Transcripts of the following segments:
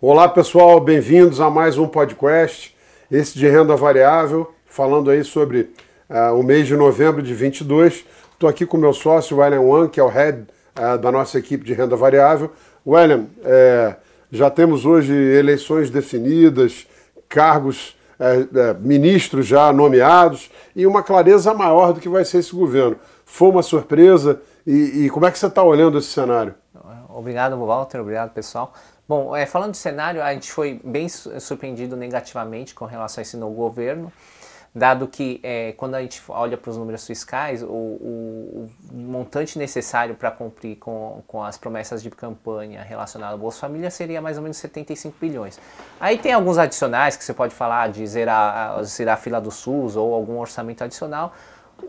Olá pessoal, bem-vindos a mais um podcast, esse de renda variável, falando aí sobre uh, o mês de novembro de 22. Estou aqui com meu sócio, William Wang, que é o head uh, da nossa equipe de renda variável. William, é, já temos hoje eleições definidas, cargos, é, é, ministros já nomeados e uma clareza maior do que vai ser esse governo. Foi uma surpresa e, e como é que você está olhando esse cenário? Obrigado, Walter. Obrigado, pessoal. Bom, é, falando de cenário, a gente foi bem surpreendido negativamente com relação a esse novo governo, dado que é, quando a gente olha para os números fiscais, o, o, o montante necessário para cumprir com, com as promessas de campanha relacionadas ao Bolsa Família seria mais ou menos 75 bilhões. Aí tem alguns adicionais que você pode falar de zerar, zerar a fila do SUS ou algum orçamento adicional,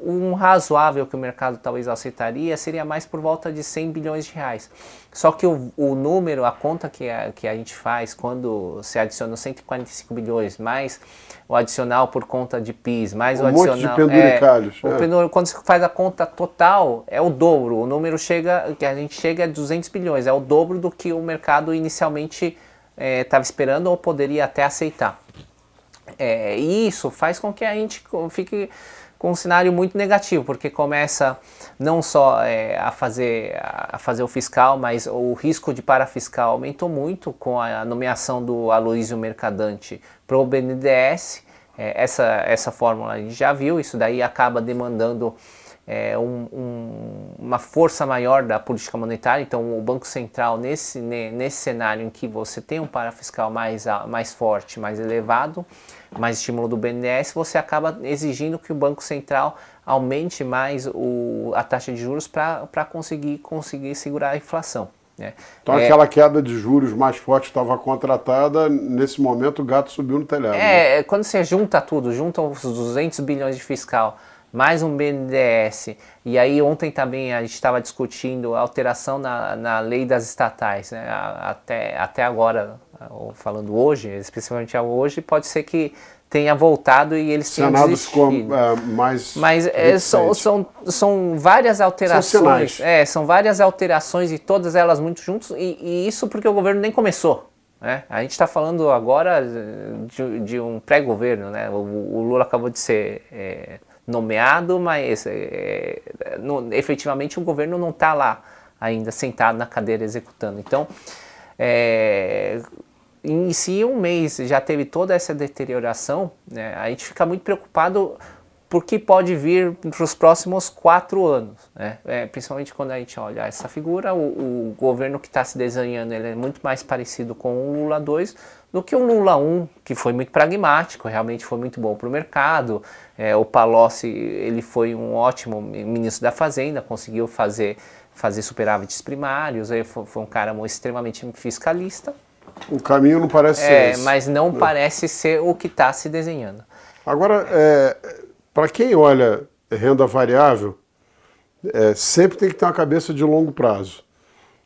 um razoável que o mercado talvez aceitaria seria mais por volta de 100 bilhões de reais. Só que o, o número, a conta que a, que a gente faz quando se adiciona 145 bilhões, mais o adicional por conta de PIS, mais um o adicional... Monte de penduricalhos. É, é. quando você faz a conta total, é o dobro. O número chega, que a gente chega a 200 bilhões, é o dobro do que o mercado inicialmente estava é, esperando ou poderia até aceitar. É, e isso faz com que a gente fique com um cenário muito negativo, porque começa não só é, a, fazer, a fazer o fiscal, mas o risco de parafiscal aumentou muito com a nomeação do Aloysio Mercadante para o BNDES. É, essa, essa fórmula a gente já viu, isso daí acaba demandando é, um, um, uma força maior da política monetária. Então, o Banco Central, nesse, nesse cenário em que você tem um parafiscal mais, mais forte, mais elevado, mais estímulo do BNDES, você acaba exigindo que o Banco Central aumente mais o, a taxa de juros para conseguir, conseguir segurar a inflação. Né? Então é, aquela queda de juros mais forte estava contratada, nesse momento o gato subiu no telhado. É, né? quando você junta tudo, junta os 200 bilhões de fiscal, mais um BNDES, e aí ontem também a gente estava discutindo a alteração na, na lei das estatais, né? até, até agora falando hoje, especificamente hoje, pode ser que tenha voltado e eles tenham Senado ficou é, mais mas é, são, são, são várias alterações são, é, são várias alterações e todas elas muito juntos e, e isso porque o governo nem começou né? a gente está falando agora de, de um pré-governo né? o, o, Lula acabou de ser é, nomeado mas é, efetivamente o governo não está lá ainda sentado na cadeira executando então é, si um mês já teve toda essa deterioração, né, a gente fica muito preocupado porque pode vir para os próximos quatro anos, né? É, principalmente quando a gente olha essa figura, o, o governo que está se desenhando ele é muito mais parecido com o Lula 2 do que o Lula 1, que foi muito pragmático, realmente foi muito bom para o mercado. É, o Palocci ele foi um ótimo ministro da Fazenda, conseguiu fazer, fazer superávites primários, ele foi, foi um cara extremamente fiscalista, o caminho não parece é, ser. Mas não é. parece ser o que está se desenhando. Agora, é, para quem olha renda variável, é, sempre tem que ter uma cabeça de longo prazo.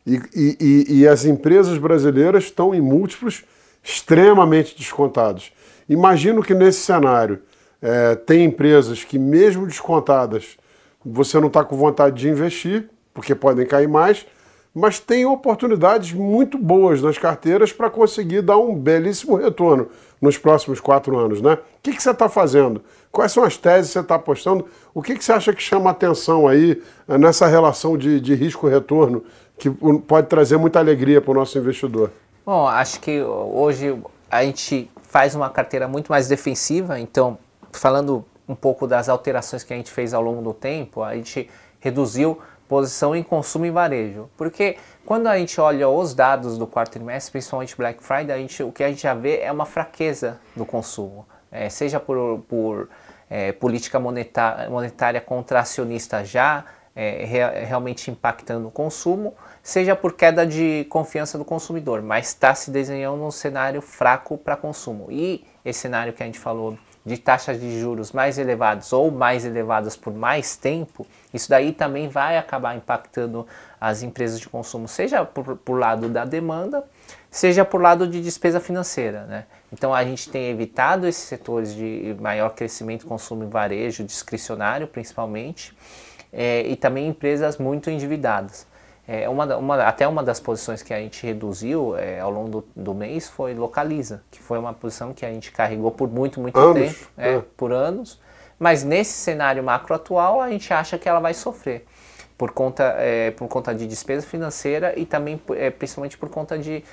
E, e, e, as empresas brasileiras estão em múltiplos extremamente descontados. Imagino que nesse cenário é, tem empresas que, mesmo descontadas, você não está com vontade de investir, porque podem cair mais, mas tem oportunidades muito boas nas carteiras para conseguir dar um belíssimo retorno nos próximos quatro anos, né? O que, que você está fazendo? Quais são as teses que você está apostando? O que, que você acha que chama atenção aí eh, nessa relação de, de risco-retorno que pode trazer muita alegria para o nosso investidor? Bom, acho que hoje a gente faz uma carteira muito mais defensiva, então, falando um pouco das alterações que a gente fez ao longo do tempo, a gente reduziu posição em consumo e varejo. Porque quando a gente olha os dados do quarto trimestre, principalmente Black Friday, a gente, o que a gente já vê é uma fraqueza do consumo. É, seja por, por é, política monetária, monetária contracionista já é, re, realmente impactando o consumo, seja por queda de confiança do consumidor, mas está se desenhando um cenário fraco para consumo. E esse cenário que a gente falou de taxas de juros mais elevadas ou mais elevadas por mais tempo, isso daí também vai acabar impactando as empresas de consumo, seja por, por lado da demanda, seja por lado de despesa financeira. Né? Então a gente tem evitado esses setores de maior crescimento, consumo e varejo, discricionário principalmente, é, e também empresas muito endividadas. é, uma, uma, até uma das posições que a gente reduziu é, ao longo do, do, mês foi Localiza, que foi uma posição que a gente carregou por muito, muito anos, tempo, é, é. por anos. Mas nesse cenário macro atual, a gente acha que ela vai sofrer por conta, é, por conta de despesa financeira e também é, principalmente por conta de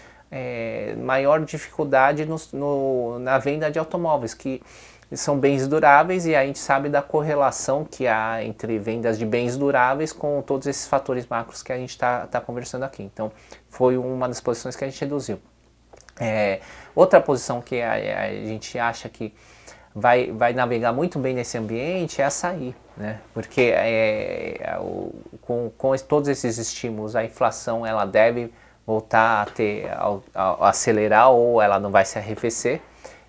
maior dificuldade no, no, na venda de automóveis, que são bens duráveis e a gente sabe da correlação que há entre vendas de bens duráveis com todos esses fatores macros que a gente está tá conversando aqui. Então, foi uma das posições que a gente reduziu. É, outra posição que a, a, gente acha que vai, vai navegar muito bem nesse ambiente é açaí, né? porque é, o, com, com todos esses estímulos, a inflação ela deve voltar a, ter, a, a acelerar ou ela não vai se arrefecer.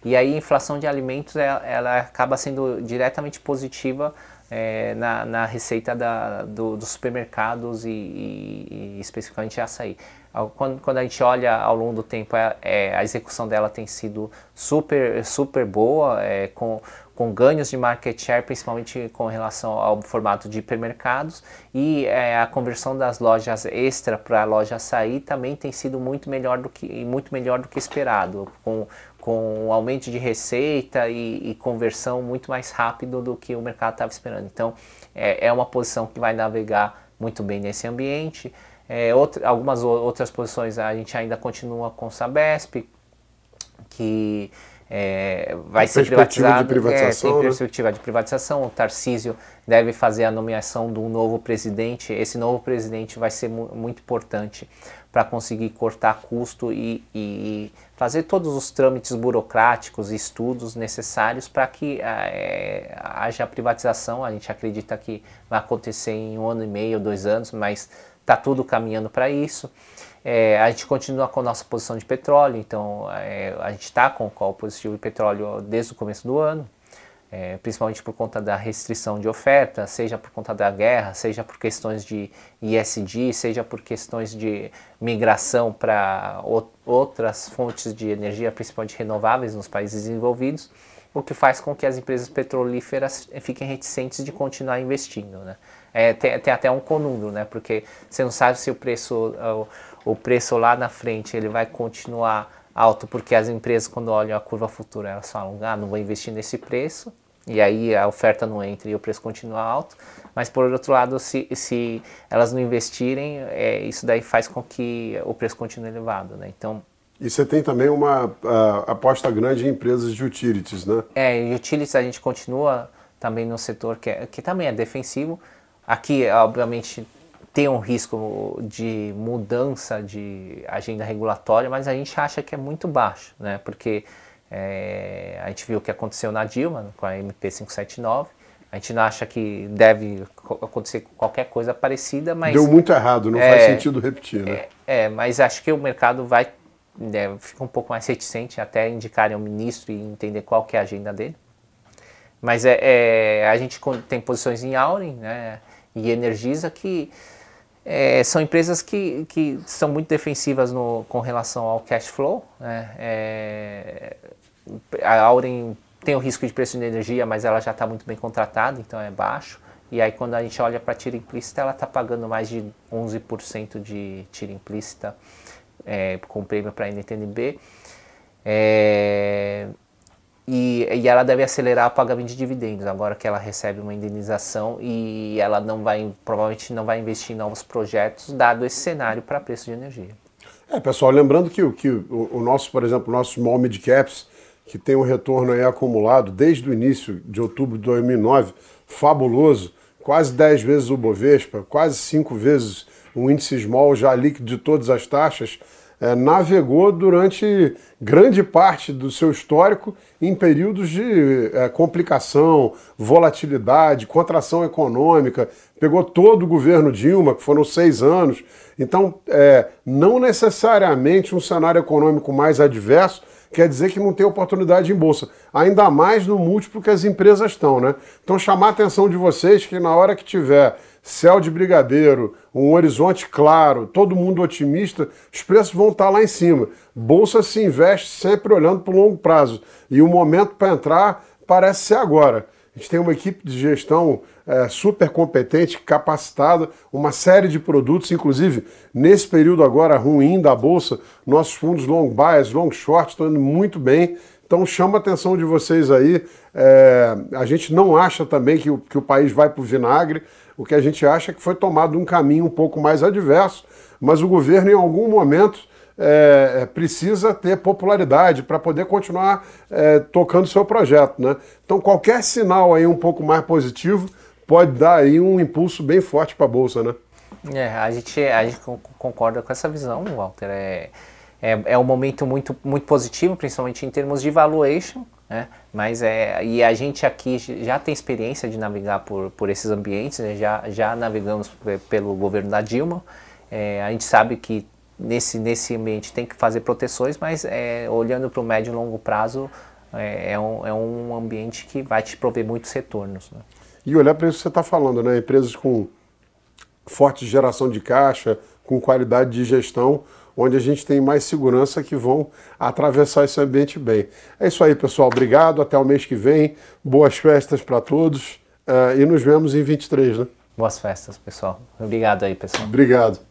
E aí a inflação de alimentos ela, ela acaba sendo diretamente positiva é, na, na, receita da, do, dos supermercados e, e, e, especificamente açaí. Quando, quando a gente olha ao longo do tempo, é, é, a execução dela tem sido super, super boa, é, com, com ganhos de market share, principalmente com relação ao formato de hipermercados, e é, a conversão das lojas extra para a loja açaí também tem sido muito melhor do que, muito melhor do que esperado, com com um aumento de receita e, e, conversão muito mais rápido do que o mercado estava esperando. Então, é, é, uma posição que vai navegar muito bem nesse ambiente. É, outra, algumas outras posições a gente ainda continua com o Sabesp, que é, vai ser privatizado. De privatização, é, tem né? perspectiva né? de privatização. O Tarcísio deve fazer a nomeação de um novo presidente. Esse novo presidente vai ser mu muito importante para conseguir cortar custo e, e, fazer todos os trâmites burocráticos e estudos necessários para que é, haja privatização. A gente acredita que vai acontecer em um ano e meio, dois anos, mas está tudo caminhando para isso. É, a gente continua com a nossa posição de petróleo, então é, a gente está com o call positivo de petróleo desde o começo do ano, é, principalmente por conta da restrição de oferta, seja por conta da guerra, seja por questões de ISD, seja por questões de migração para outras fontes de energia, principalmente renováveis nos países desenvolvidos, o que faz com que as empresas petrolíferas fiquem reticentes de continuar investindo. Né? É, tem, tem, até um conúrio, né? porque você não sabe se o preço o preço lá na frente ele vai continuar alto, porque as empresas, quando olham a curva futura, elas falam, ah, não vou investir nesse preço, e aí a oferta não entra e o preço continua alto. Mas por outro lado, se, se elas não investirem, é, isso daí faz com que o preço continue elevado, né? Então, e você tem também uma uh, aposta grande em empresas de utilities, né? É, utilities a gente continua também no setor que, é, que também é defensivo. Aqui, obviamente, tem um risco de mudança de agenda regulatória, mas a gente acha que é muito baixo, né? Porque é, a gente viu o que aconteceu na Dilma com a MP 579. A gente não acha que deve acontecer qualquer coisa parecida, mas. Deu muito errado, não é, faz sentido repetir, né? É, é, mas acho que o mercado vai. Né, fica um pouco mais reticente até indicarem o ministro e entender qual que é a agenda dele. Mas é, é a gente tem posições em Auren né, e Energisa que é, são empresas que, que são muito defensivas no, com relação ao cash flow. Né? É, a Auren tem o risco de preço de energia, mas ela já está muito bem contratada, então é baixo. E aí quando a gente olha para a tira implícita, ela está pagando mais de 11% de tira implícita é, com prêmio para a NTNB. É, e, e, ela deve acelerar o pagamento de dividendos agora que ela recebe uma indenização e ela não vai provavelmente não vai investir em novos projetos dado esse cenário para preço de energia. É, pessoal, lembrando que, que o, o nosso, por exemplo, o nosso small mid caps que tem um retorno aí acumulado desde o início de outubro de 2009, fabuloso, quase 10 vezes o Bovespa, quase 5 vezes o índice small já líquido de todas as taxas, é, navegou durante grande parte do seu histórico em períodos de é, complicação, volatilidade, contração econômica, pegou todo o governo Dilma, que foram seis anos. Então, é, não necessariamente um cenário econômico mais adverso quer dizer que não tem oportunidade em bolsa. Ainda mais no múltiplo que as empresas estão, né? Então, chamar a atenção de vocês que na hora que tiver céu de brigadeiro, um horizonte claro, todo mundo otimista, os preços vão estar lá em cima. Bolsa se investe sempre olhando para o longo prazo. E o momento para entrar parece ser agora. A gente tem uma equipe de gestão é, super competente, capacitada, uma série de produtos, inclusive nesse período agora ruim da Bolsa, nossos fundos long bias, long short estão indo muito bem. Então chama a atenção de vocês aí. É, a gente não acha também que o, que o país vai para o vinagre. O que a gente acha é que foi tomado um caminho um pouco mais adverso, mas o governo em algum momento é precisa ter popularidade para poder continuar é, tocando seu projeto. Né? Então qualquer sinal aí um pouco mais positivo pode dar aí um impulso bem forte para a Bolsa. Né? É, a gente, a gente concorda com essa visão, Walter. É, é, é um momento muito, muito positivo, principalmente em termos de valuation, né? Mas é, e a gente aqui já tem experiência de navegar por, por esses ambientes, né? já, já navegamos pelo governo da Dilma. É, a gente sabe que nesse, nesse ambiente tem que fazer proteções, mas é, olhando para o médio e longo prazo, é, é, um, é um ambiente que vai te prover muitos retornos. Né? E olhar para isso que você está falando, né? Empresas com forte geração de caixa, com qualidade de gestão, onde a gente tem mais segurança que vão atravessar esse ambiente bem. É isso aí, pessoal. Obrigado. Até o mês que vem. Boas festas para todos. Uh, e nos vemos em 23, né? Boas festas, pessoal. Obrigado aí, pessoal. Obrigado.